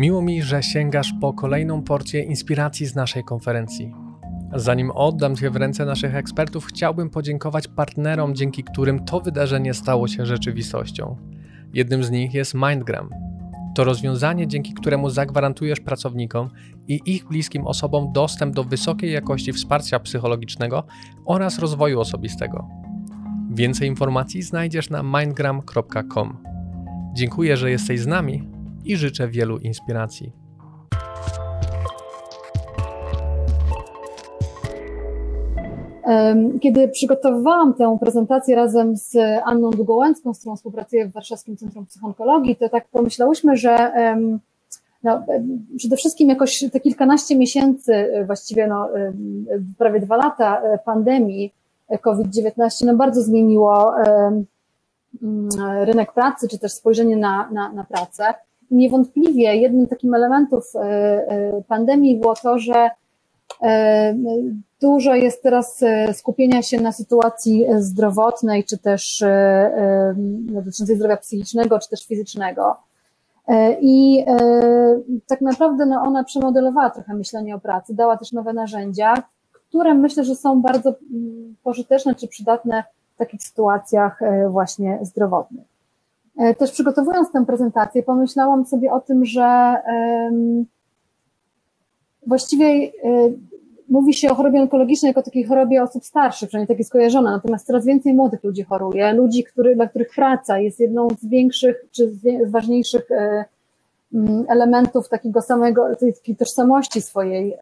Miło mi, że sięgasz po kolejną porcję inspiracji z naszej konferencji. Zanim oddam Cię w ręce naszych ekspertów, chciałbym podziękować partnerom, dzięki którym to wydarzenie stało się rzeczywistością. Jednym z nich jest Mindgram. To rozwiązanie, dzięki któremu zagwarantujesz pracownikom i ich bliskim osobom dostęp do wysokiej jakości wsparcia psychologicznego oraz rozwoju osobistego. Więcej informacji znajdziesz na mindgram.com. Dziękuję, że jesteś z nami i życzę wielu inspiracji. Kiedy przygotowywałam tę prezentację razem z Anną Długołęcką, z którą współpracuję w Warszawskim Centrum Psychonkologii, to tak pomyślałyśmy, że no, przede wszystkim jakoś te kilkanaście miesięcy, właściwie no, prawie dwa lata pandemii COVID-19 no, bardzo zmieniło rynek pracy, czy też spojrzenie na, na, na pracę. Niewątpliwie jednym takim elementów e, e, pandemii było to, że e, dużo jest teraz skupienia się na sytuacji zdrowotnej, czy też dotyczącej zdrowia psychicznego, czy też fizycznego. I tak naprawdę no, ona przemodelowała trochę myślenie o pracy, dała też nowe narzędzia, które myślę, że są bardzo mm, pożyteczne czy przydatne w takich sytuacjach właśnie zdrowotnych. E, też przygotowując tę prezentację, pomyślałam sobie o tym, że właściwie e, mówi się o chorobie onkologicznej jako takiej chorobie osób starszych, przynajmniej tak jest kojarzona, natomiast coraz więcej młodych ludzi choruje, ludzi, który, dla których praca jest jedną z większych czy z ważniejszych e, elementów takiego samego, takiej tożsamości swojej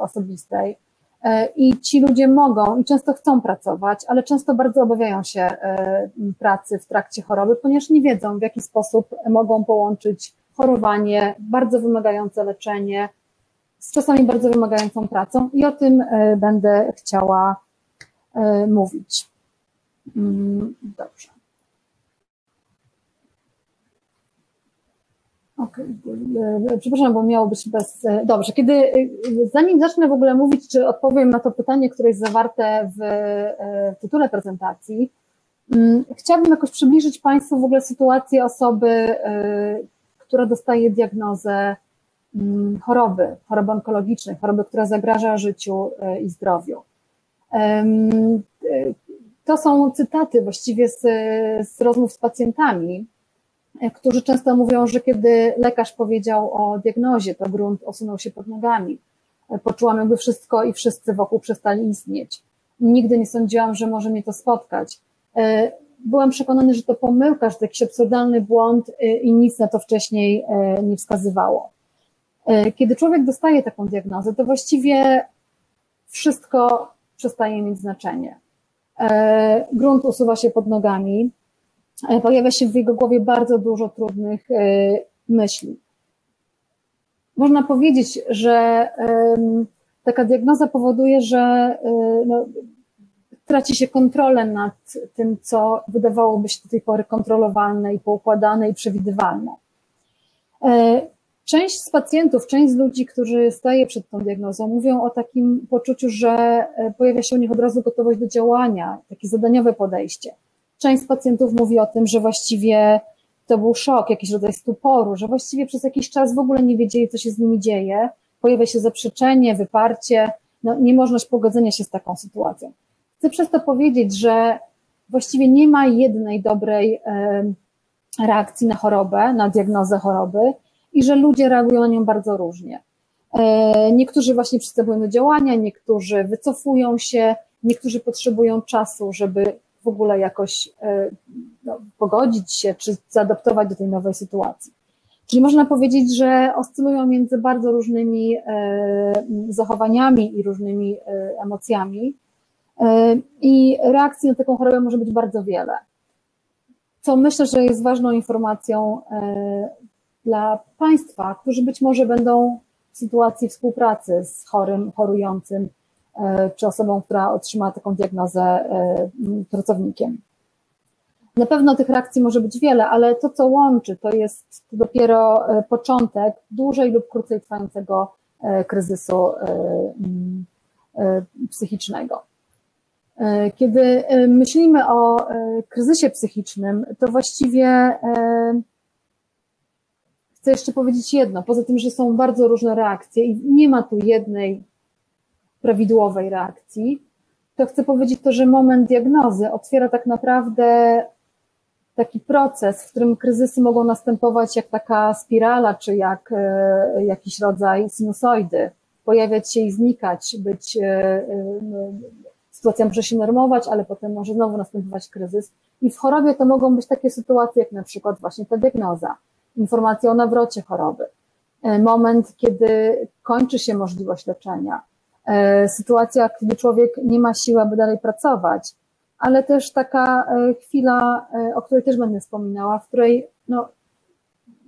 osobistej. E, I ci ludzie mogą i często chcą pracować, ale często bardzo obawiają się e, pracy w trakcie choroby, ponieważ nie wiedzą, w jaki sposób mogą połączyć chorowanie, bardzo wymagające leczenie, z czasami bardzo wymagającą pracą, i o tym e, będę chciała mówić. Mm, dobrze. Okay. E, przepraszam, bo miało być bez. E, dobrze, kiedy e, zanim zacznę w ogóle mówić, czy odpowiem na to pytanie, które jest zawarte w tytule prezentacji, mm, chciałabym jakoś przybliżyć Państwu w ogóle sytuację osoby, która dostaje diagnozę mm, choroby, choroby onkologicznej, choroby, która zagraża życiu i zdrowiu. To są cytaty właściwie z, z rozmów z pacjentami, którzy często mówią, że kiedy lekarz powiedział o diagnozie, to grunt osunął się pod nogami. Poczułam jakby wszystko i wszyscy wokół przestali istnieć. Nigdy nie sądziłam, że może mnie to spotkać. Byłam przekonany, że to pomyłka, że to jakiś absurdalny błąd i nic na to wcześniej nie wskazywało. Kiedy człowiek dostaje taką diagnozę, to właściwie wszystko przestaje mieć znaczenie. Grunt usuwa się pod nogami, E, pojawia się w jego głowie bardzo dużo trudnych e, myśli. Można powiedzieć, że taka diagnoza powoduje, że e, no, traci się kontrolę nad tym, co wydawałoby się do tej pory kontrolowalne i poukładane i przewidywalne. Część z pacjentów, część z ludzi, którzy staje przed tą diagnozą, mówią o takim poczuciu, że pojawia się u nich od razu gotowość do działania, takie zadaniowe podejście. Część z pacjentów mówi o tym, że właściwie to był szok, jakiś rodzaj stuporu, że właściwie przez jakiś czas w ogóle nie wiedzieli, co się z nimi dzieje. Pojawia się zaprzeczenie, wyparcie, no, niemożność pogodzenia się z taką sytuacją. Chcę przez to powiedzieć, że właściwie nie ma jednej dobrej reakcji na chorobę, na diagnozę choroby i że ludzie reagują na nią bardzo różnie. E, niektórzy właśnie przystępują do działania, niektórzy wycofują się, niektórzy potrzebują czasu, żeby w ogóle jakoś e, no, pogodzić się czy zaadaptować do tej nowej sytuacji. Czyli można powiedzieć, że oscylują między bardzo różnymi e, zachowaniami i różnymi e, emocjami i reakcji na taką chorobę może być bardzo wiele. Co myślę, że jest ważną informacją dla Państwa, którzy być może będą w sytuacji współpracy z chorym, chorującym, czy osobą, która otrzymała taką diagnozę e, pracownikiem. Na pewno tych reakcji może być wiele, ale to, co łączy, to jest dopiero e, początek dłużej lub krócej trwającego kryzysu psychicznego. Kiedy myślimy o kryzysie psychicznym, to właściwie chcę jeszcze powiedzieć jedno, poza tym, że są bardzo różne reakcje i nie ma tu jednej prawidłowej reakcji, to chcę powiedzieć to, że moment diagnozy otwiera tak naprawdę taki proces, w którym kryzysy mogą następować jak taka spirala, czy jak e, jakiś rodzaj sinusoidy, pojawiać się i znikać, być, e, e, sytuacja może się normować, ale potem może znowu następować kryzys. I w chorobie to mogą być takie sytuacje, jak na przykład właśnie ta diagnoza, informacja o nawrocie choroby, moment, kiedy kończy się możliwość leczenia, sytuacja, kiedy człowiek nie ma siły, aby dalej pracować, ale też taka e, chwila, e, o której też będę wspominała, w której no,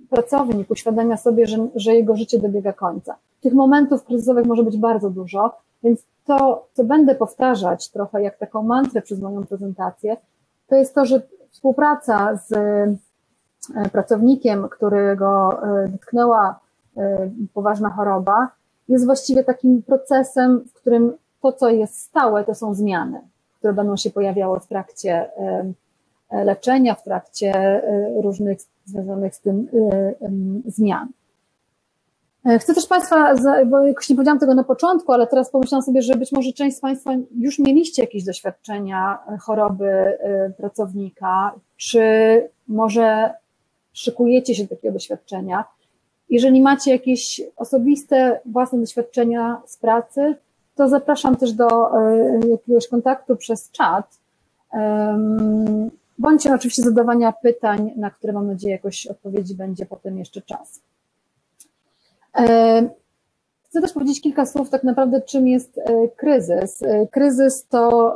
pracownik uświadamia sobie, że, że jego życie dobiega końca. Tych momentów kryzysowych może być bardzo dużo, więc to, co będę powtarzać trochę jak taką mantrę przez moją prezentację, to jest to, że współpraca z e, pracownikiem, którego dotknęła poważna choroba, jest właściwie takim procesem, w którym to, co jest stałe, to są zmiany które będą się pojawiały w trakcie leczenia, w trakcie e, różnych związanych z tym e, zmian. E, chcę też Państwa, bo jakoś nie powiedziałam tego na początku, ale teraz pomyślałam sobie, że być może część z Państwa już mieliście jakieś doświadczenia choroby pracownika, czy może szykujecie się do takiego doświadczenia. Jeżeli macie jakieś osobiste, własne doświadczenia z pracy, to zapraszam też do e, jakiegoś kontaktu przez czat. Bądźcie oczywiście zadawania pytań, na które mam nadzieję jakoś odpowiedzi będzie potem jeszcze czas. E, chcę też powiedzieć kilka słów tak naprawdę, czym jest e, kryzys. Kryzys to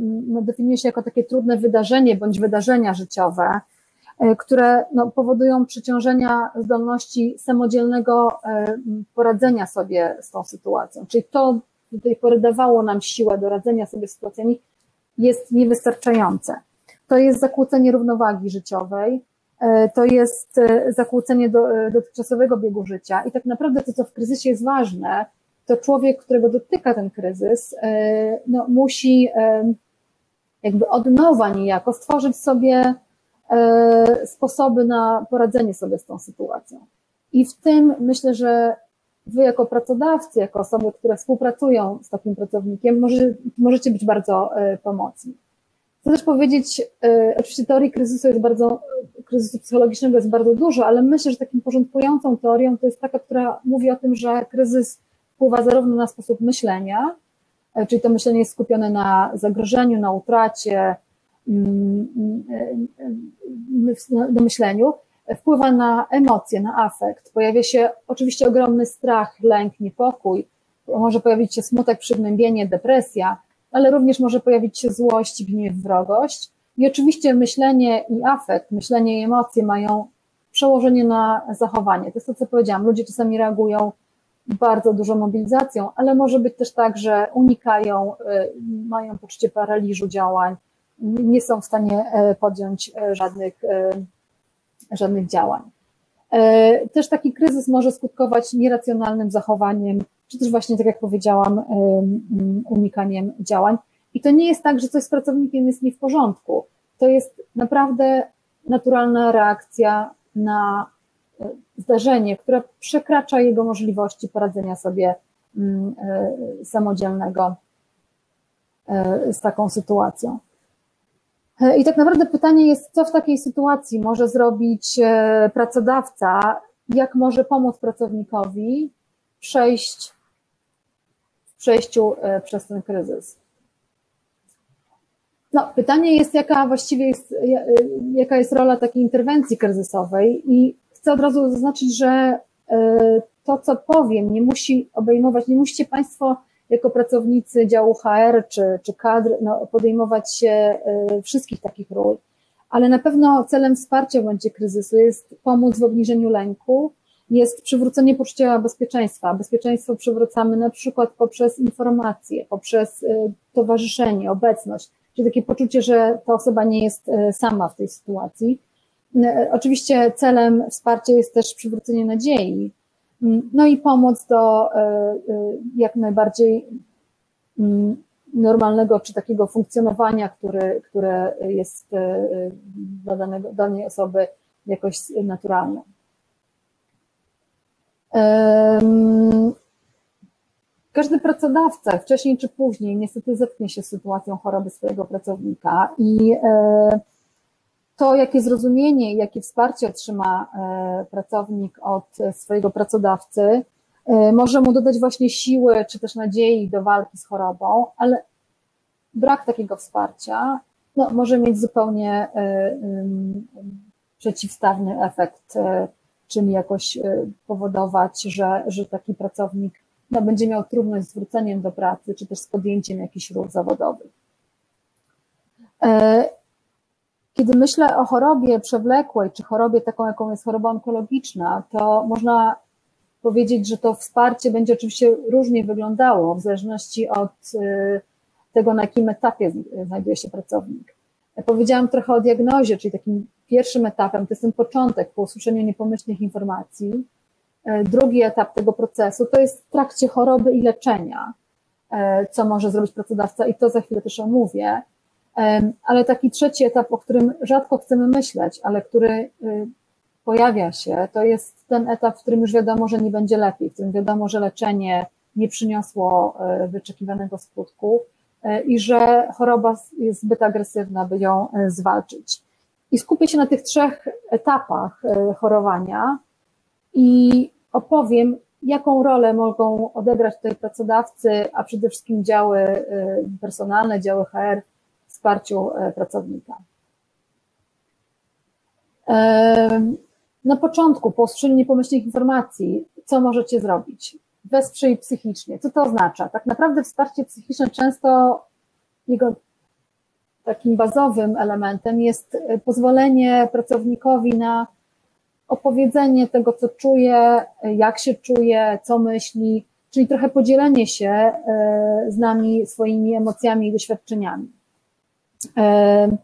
no, definiuje się jako takie trudne wydarzenie bądź wydarzenia życiowe, które no, powodują przeciążenia zdolności samodzielnego poradzenia sobie z tą sytuacją. Czyli to do tej pory dawało nam siłę do radzenia sobie z sytuacjami, jest niewystarczające. To jest zakłócenie równowagi życiowej, e, to jest e, zakłócenie do, e, dotychczasowego biegu życia i tak naprawdę to, co w kryzysie jest ważne, to człowiek, którego dotyka ten kryzys, no, musi jakby od nowa niejako stworzyć sobie sposoby na poradzenie sobie z tą sytuacją. I w tym myślę, że Wy jako pracodawcy, jako osoby, które współpracują z takim pracownikiem, może, możecie być bardzo e, pomocni. Chcę też powiedzieć, e, oczywiście teorii kryzysu jest bardzo, kryzysu psychologicznego jest bardzo dużo, ale myślę, że takim porządkującą teorią to jest taka, która mówi o tym, że kryzys wpływa zarówno na sposób myślenia, e, czyli to myślenie jest skupione na zagrożeniu, na utracie, mm, mm, na myśleniu, wpływa na emocje, na afekt. Pojawia się oczywiście ogromny strach, lęk, niepokój, może pojawić się smutek, przygnębienie, depresja, ale również może pojawić się złość, gniew, wrogość. I oczywiście myślenie i afekt, myślenie i emocje mają przełożenie na zachowanie. To jest to, co powiedziałam. Ludzie czasami reagują bardzo dużą mobilizacją, ale może być też tak, że unikają, y, mają poczucie paraliżu działań, nie są w stanie y, podjąć y, żadnych żadnych działań. E, też taki kryzys może skutkować nieracjonalnym zachowaniem, czy też właśnie, tak jak powiedziałam, unikaniem działań. I to nie jest tak, że coś z pracownikiem jest nie w porządku. To jest naprawdę naturalna reakcja na e, zdarzenie, które przekracza jego możliwości poradzenia sobie mm, e, samodzielnego z taką sytuacją. E, I tak naprawdę pytanie jest, co w takiej sytuacji może zrobić e, pracodawca, jak może pomóc pracownikowi przejść w przejściu e, przez ten kryzys. No, pytanie jest, jaka właściwie jest, jaka jest rola takiej interwencji kryzysowej i chcę od razu zaznaczyć, że to, co powiem, nie musi obejmować, nie musicie Państwo jako pracownicy działu HR czy, czy kadr no, podejmować się y, wszystkich takich ról, ale na pewno celem wsparcia w momencie kryzysu jest pomóc w obniżeniu lęku, jest przywrócenie poczucia bezpieczeństwa. Bezpieczeństwo przywracamy na przykład poprzez informacje, poprzez y, towarzyszenie, obecność, czyli takie poczucie, że ta osoba nie jest y, sama w tej sytuacji. Oczywiście celem wsparcia jest też przywrócenie nadziei, no i pomoc do e, e, jak najbardziej mm, normalnego czy takiego funkcjonowania, które, które jest e, dla danego, danej osoby jakoś naturalne. Każdy pracodawca wcześniej czy później niestety zetknie się z sytuacją choroby swojego pracownika i to, jakie zrozumienie i jakie wsparcie otrzyma e, pracownik od swojego pracodawcy, e, może mu dodać właśnie siły czy też nadziei do walki z chorobą, ale brak takiego wsparcia no, może mieć zupełnie przeciwstawny efekt, czyli jakoś powodować, że, że taki pracownik no, będzie miał trudność z wróceniem do pracy, czy też z podjęciem jakichś ról zawodowych. Kiedy myślę o chorobie przewlekłej, czy chorobie taką, jaką jest choroba onkologiczna, to można powiedzieć, że to wsparcie będzie oczywiście różnie wyglądało, w zależności od e, tego, na jakim etapie znajduje się pracownik. Powiedziałam trochę o diagnozie, czyli takim pierwszym etapem, to jest ten początek po usłyszeniu niepomyślnych informacji, E, drugi etap tego procesu to jest w trakcie choroby i leczenia, e, co może zrobić pracodawca i to za chwilę też omówię. E, ale taki trzeci etap, o którym rzadko chcemy myśleć, ale który pojawia się, to jest ten etap, w którym już wiadomo, że nie będzie lepiej, w którym wiadomo, że leczenie nie przyniosło wyczekiwanego skutku i że choroba jest zbyt agresywna, by ją zwalczyć. I skupię się na tych trzech etapach chorowania, i opowiem, jaką rolę mogą odegrać tutaj pracodawcy, a przede wszystkim działy y, personalne, działy HR wsparciu y, pracownika. Na początku, po usłyszeniu niepomyślnych informacji, co możecie zrobić? Wesprzyj psychicznie. Co to oznacza? Tak naprawdę wsparcie psychiczne często jego takim bazowym elementem jest y, pozwolenie pracownikowi na opowiedzenie tego, co czuje, jak się czuje, co myśli, czyli trochę podzielenie się e, z nami swoimi emocjami i doświadczeniami. E,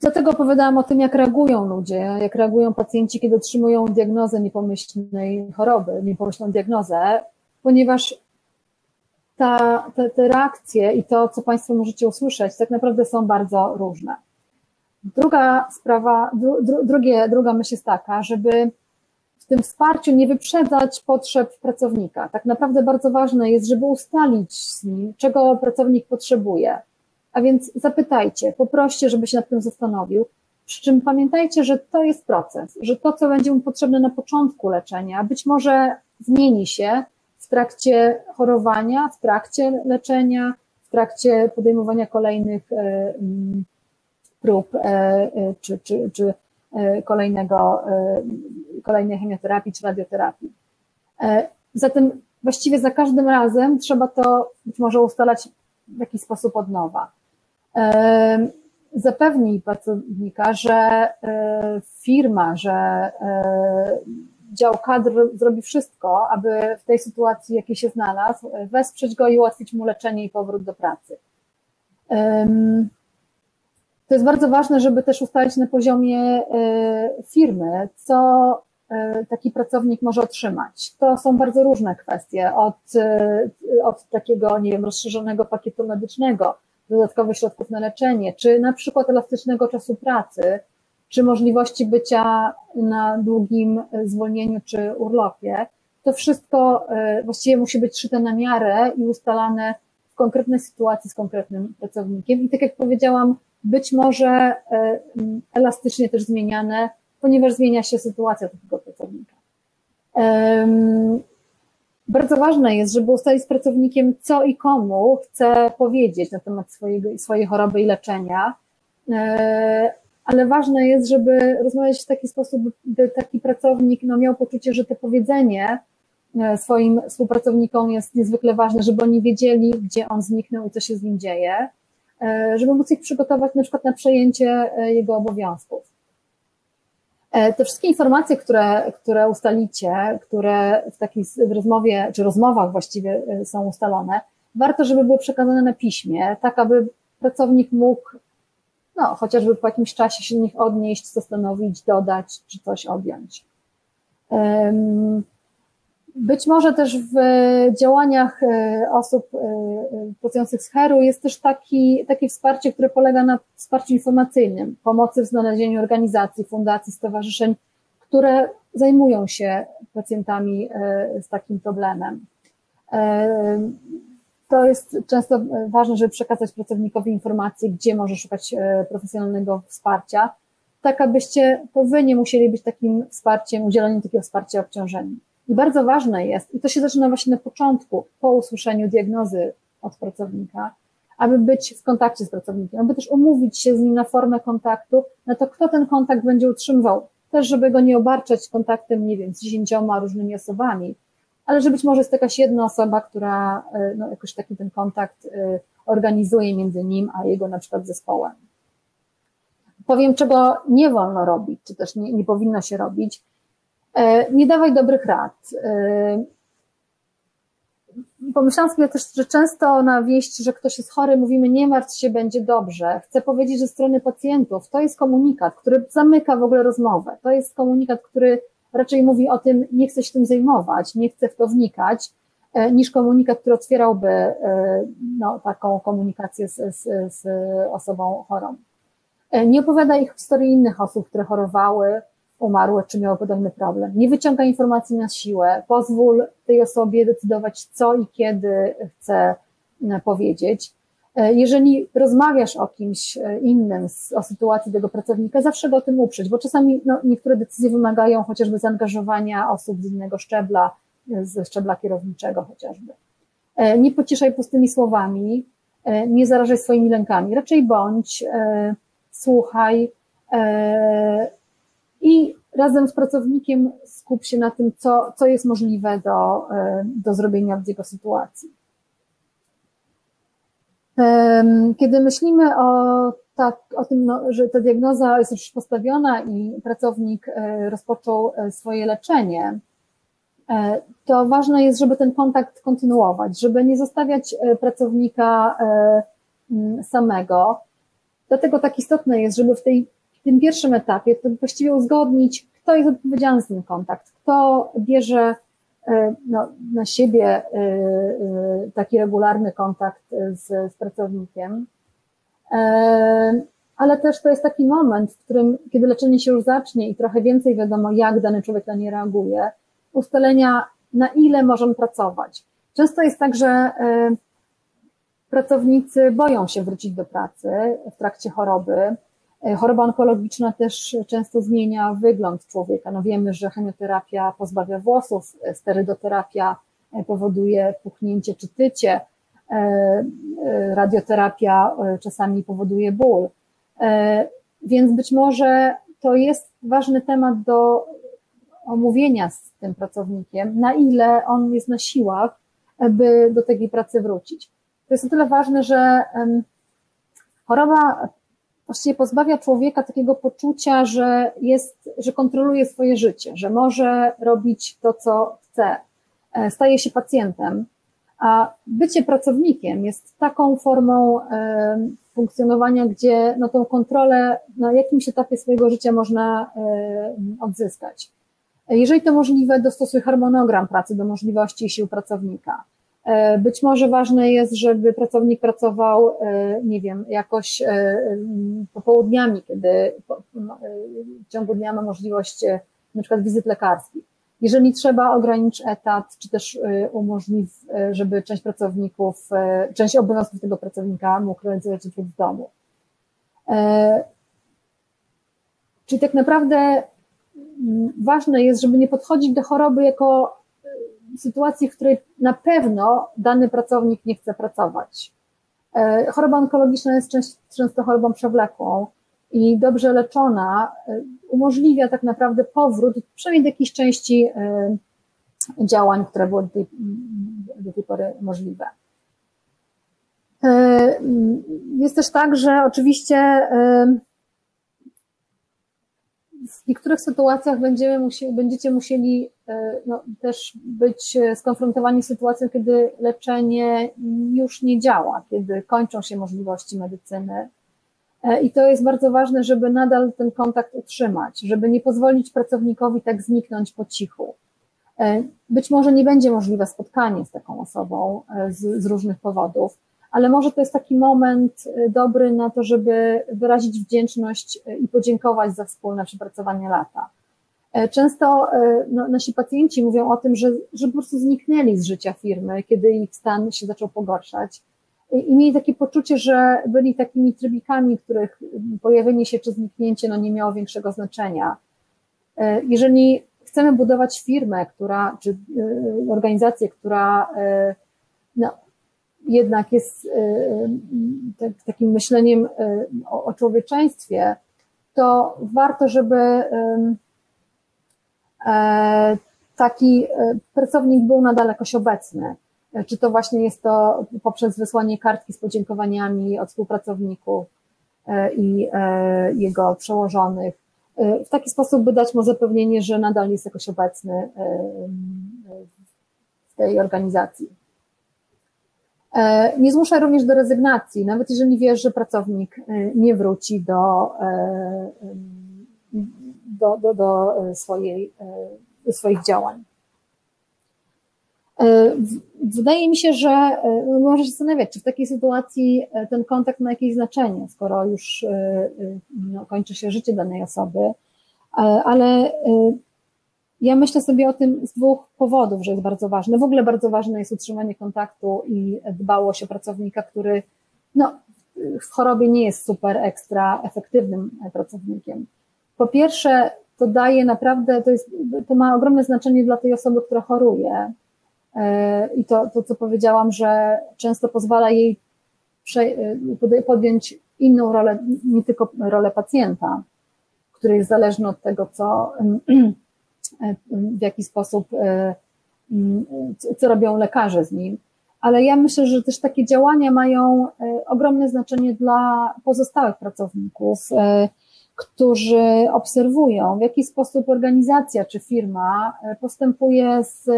dlatego opowiadałam o tym, jak reagują ludzie, jak reagują pacjenci, kiedy otrzymują diagnozę niepomyślnej choroby, niepomyślną diagnozę, ponieważ ta, te, te reakcje i to, co Państwo możecie usłyszeć, tak naprawdę są bardzo różne. Druga sprawa, dru, drugie, druga myśl jest taka, żeby tym wsparciu nie wyprzedzać potrzeb pracownika. Tak naprawdę bardzo ważne jest, żeby ustalić z nim, czego pracownik potrzebuje. A więc zapytajcie, poproście, żeby się nad tym zastanowił. Przy czym pamiętajcie, że to jest proces, że to, co będzie mu potrzebne na początku leczenia, być może zmieni się w trakcie chorowania, w trakcie leczenia, w trakcie podejmowania kolejnych e, prób e, e, czy, czy, czy kolejnego, kolejnej chemioterapii czy radioterapii. Zatem właściwie za każdym razem trzeba to być może ustalać w jakiś sposób od nowa. Zapewnij pracownika, że firma, że dział kadr zrobi wszystko, aby w tej sytuacji, jakiej się znalazł, wesprzeć go i ułatwić mu leczenie i powrót do pracy. To jest bardzo ważne, żeby też ustalić na poziomie e, firmy, co e, taki pracownik może otrzymać. To są bardzo różne kwestie, od, e, od takiego, nie wiem, rozszerzonego pakietu medycznego, dodatkowych środków na leczenie, czy na przykład elastycznego czasu pracy, czy możliwości bycia na długim zwolnieniu czy urlopie. To wszystko właściwie musi być szyte na miarę i ustalane w konkretnej sytuacji z konkretnym pracownikiem. I tak jak powiedziałam, być może e, elastycznie też zmieniane, ponieważ zmienia się sytuacja takiego pracownika. Bardzo ważne jest, żeby ustalić z pracownikiem, co i komu chce powiedzieć na temat swojej, swojej choroby i leczenia, e, ale ważne jest, żeby rozmawiać w taki sposób, by taki pracownik no, miał poczucie, że to powiedzenie e, swoim współpracownikom jest niezwykle ważne, żeby oni wiedzieli, gdzie on zniknął i co się z nim dzieje. E, żeby móc ich przygotować na przykład na przejęcie e, jego obowiązków. E, te wszystkie informacje, które, które ustalicie, które w takiej rozmowie, czy rozmowach właściwie są ustalone, warto, żeby były przekazane na piśmie, tak aby pracownik mógł, no, chociażby po jakimś czasie się do nich odnieść, zastanowić, dodać, czy coś odjąć. Być może też w działaniach e, osób e, e, pracujących z HER-u jest też taki, takie wsparcie, które polega na wsparciu informacyjnym, pomocy w znalezieniu organizacji, fundacji, stowarzyszeń, które zajmują się pacjentami z takim problemem. To jest często ważne, żeby przekazać pracownikowi informacje, gdzie może szukać profesjonalnego wsparcia, tak abyście to wy nie musieli być takim wsparciem, udzieleniem takiego wsparcia obciążeni. I bardzo ważne jest, i to się zaczyna właśnie na początku, po usłyszeniu diagnozy od pracownika, aby być w kontakcie z pracownikiem, aby też umówić się z nim na formę kontaktu, na to, kto ten kontakt będzie utrzymywał. Też, żeby go nie obarczać kontaktem, nie wiem, z dziesięcioma różnymi osobami, ale że być może jest jakaś jedna osoba, która e, no, jakoś taki ten kontakt e, organizuje między nim a jego na przykład zespołem. Powiem, czego nie wolno robić, czy też nie, nie powinno się robić. E, nie dawaj dobrych rad pomyślałam sobie też, że często na wieść, że ktoś jest chory, mówimy nie martw się, będzie dobrze. Chcę powiedzieć, że strony pacjentów to jest komunikat, który zamyka w ogóle rozmowę. To jest komunikat, który raczej mówi o tym, nie chcę się tym zajmować, nie chcę w to wnikać, e, niż komunikat, który otwierałby e, no, taką komunikację z, z, z osobą chorą. E, nie opowiada ich historii innych osób, które chorowały, umarłe, czy miało podobny problem. Nie wyciąga informacji na siłę, pozwól tej osobie decydować, co i kiedy chce e, powiedzieć. E, jeżeli rozmawiasz o kimś e, innym, o sytuacji tego pracownika, zawsze go o tym uprzeć, bo czasami no, niektóre decyzje wymagają chociażby zaangażowania osób z innego szczebla, ze szczebla kierowniczego chociażby. Nie pocieszaj pustymi słowami, nie zarażaj swoimi lękami, raczej bądź, słuchaj, i razem z pracownikiem skup się na tym, co, co jest możliwe do, e, do zrobienia w jego sytuacji. Kiedy myślimy o, tak, o tym, no, że ta diagnoza jest już postawiona i pracownik e, rozpoczął e, swoje leczenie, to ważne jest, żeby ten kontakt kontynuować, żeby nie zostawiać pracownika samego. Dlatego tak istotne jest, żeby w tej tym pierwszym etapie to właściwie uzgodnić, kto jest odpowiedzialny za ten kontakt, kto bierze e, no, na siebie e, e, taki regularny kontakt z, z pracownikiem. Ale też to jest taki moment, w którym, kiedy leczenie się już zacznie i trochę więcej wiadomo, jak dany człowiek na nie reaguje, ustalenia, na ile możemy pracować. Często jest tak, że pracownicy boją się wrócić do pracy w trakcie choroby, choroba onkologiczna też często zmienia wygląd człowieka. No wiemy, że chemioterapia pozbawia włosów, e, sterydoterapia e, powoduje puchnięcie czy tycie, radioterapia czasami powoduje ból. Więc być może to jest ważny temat do omówienia z tym pracownikiem, na ile on jest na siłach, by do takiej pracy wrócić. To jest o tyle ważne, że choroba właściwie pozbawia człowieka takiego poczucia, że jest, że kontroluje swoje życie, że może robić to, co chce, e, staje się pacjentem, a bycie pracownikiem jest taką formą e, funkcjonowania, gdzie no, tą kontrolę na jakimś etapie swojego życia można e, odzyskać. Jeżeli to możliwe, dostosuj harmonogram pracy do możliwości i sił pracownika. E, być może ważne jest, żeby pracownik pracował, e, nie wiem, jakoś e, popołudniami, kiedy no, w ciągu dnia ma możliwość na przykład wizyt lekarskich. Jeżeli trzeba, ogranicz etat, czy też umożliw, żeby część pracowników, część obowiązków tego pracownika mógł realizować w domu. Czyli tak naprawdę ważne jest, żeby nie podchodzić do choroby jako sytuacji, w której na pewno dany pracownik nie chce pracować. E, choroba onkologiczna jest często chorobą przewlekłą i dobrze leczona e, umożliwia tak naprawdę powrót przynajmniej do jakiejś części e, działań, które były do tej, do tej pory możliwe. Jest też tak, że oczywiście w niektórych sytuacjach będziemy będziecie musieli e, no, też być skonfrontowani z sytuacją, kiedy leczenie już nie działa, kiedy kończą się możliwości medycyny. E, I to jest bardzo ważne, żeby nadal ten kontakt utrzymać, żeby nie pozwolić pracownikowi tak zniknąć po cichu. E, być może nie będzie możliwe spotkanie z taką osobą z, z różnych powodów, ale może to jest taki moment y, dobry na to, żeby wyrazić wdzięczność y, i podziękować za wspólne przepracowanie lata. Często no, nasi pacjenci mówią o tym, że, że po prostu zniknęli z życia firmy, kiedy ich stan się zaczął pogorszać i mieli takie poczucie, że byli takimi trybikami, których pojawienie się czy zniknięcie no, nie miało większego znaczenia. E, jeżeli chcemy budować firmę, która, czy e, organizację, która e, no, jednak jest tak, takim myśleniem o, o człowieczeństwie, to warto, żeby taki pracownik był nadal jakoś obecny czy to właśnie jest to poprzez wysłanie kartki z podziękowaniami od współpracowników e, i e, jego przełożonych, e, w taki sposób, by dać mu zapewnienie, że nadal jest jakoś obecny w tej organizacji. Nie zmusza również do rezygnacji, nawet jeżeli wiesz, że pracownik nie wróci do, do, do, do swojej, do swoich działań. E, wydaje mi się, że e, no można się zastanawiać, czy w takiej sytuacji e, ten kontakt ma jakieś znaczenie, skoro już no, kończy się życie danej osoby, ale ja myślę sobie o tym z dwóch powodów, że jest bardzo ważne. W ogóle bardzo ważne jest utrzymanie kontaktu i dbałość o pracownika, który no, w chorobie nie jest super ekstra efektywnym pracownikiem. Po pierwsze, to daje naprawdę, to, jest, to ma ogromne znaczenie dla tej osoby, która choruje, E, I to, to, co powiedziałam, że często pozwala jej e, podjąć inną rolę, nie tylko rolę pacjenta, który jest zależny od tego, co, w jaki sposób, co robią lekarze z nim. Ale ja myślę, że też takie działania mają ogromne znaczenie dla pozostałych pracowników, którzy obserwują, w jaki sposób organizacja czy firma postępuje z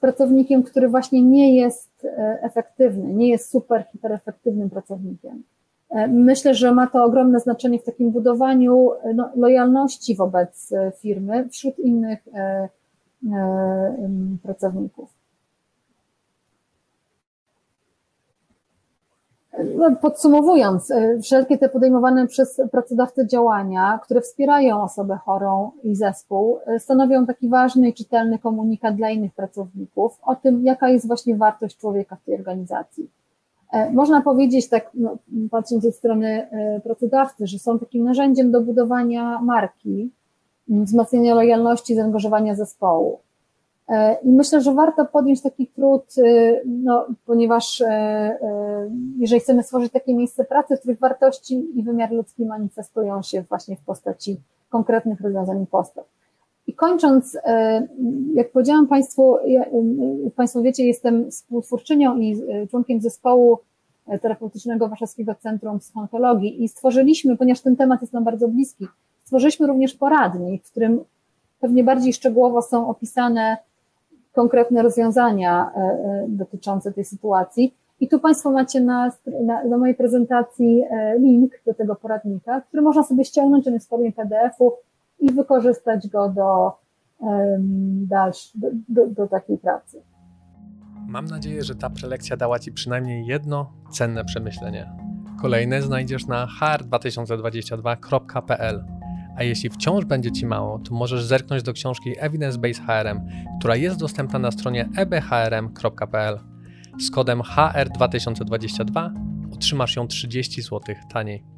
pracownikiem, który właśnie nie jest e, efektywny, nie jest super hiperefektywnym pracownikiem. E, myślę, że ma to ogromne znaczenie w takim budowaniu e, no, lojalności wobec firmy wśród innych pracowników. No, podsumowując, e, wszelkie te podejmowane przez pracodawcę działania, które wspierają osobę chorą i zespół, e, stanowią taki ważny i czytelny komunikat dla innych pracowników o tym, jaka jest właśnie wartość człowieka w tej organizacji. E, można powiedzieć, tak no, patrząc ze strony pracodawcy, że są takim narzędziem do budowania marki, wzmacniania lojalności, zaangażowania zespołu. E, I myślę, że warto podjąć taki trud, e, no, ponieważ e, jeżeli chcemy stworzyć takie miejsce pracy, w których wartości i wymiar ludzki manifestują się właśnie w postaci konkretnych rozwiązań i postaw. Kończąc, jak powiedziałam Państwu, ja, Państwo wiecie, jestem współtwórczynią i członkiem zespołu terapeutycznego Warszawskiego Centrum Psychontologii i stworzyliśmy, ponieważ ten temat jest nam bardzo bliski, stworzyliśmy również poradnik, w którym pewnie bardziej szczegółowo są opisane konkretne rozwiązania e, e, dotyczące tej sytuacji. I tu Państwo macie na, na, na mojej prezentacji e, link do tego poradnika, który można sobie ściągnąć, on jest w formie PDF-u i wykorzystać go do, do, do, do takiej pracy. Mam nadzieję, że ta prelekcja dała Ci przynajmniej jedno cenne przemyślenie. Kolejne znajdziesz na hr2022.pl. A jeśli wciąż będzie Ci mało, to możesz zerknąć do książki Evidence Based HRM, która jest dostępna na stronie ebhrm.pl. Z kodem HR2022 otrzymasz ją 30 zł taniej.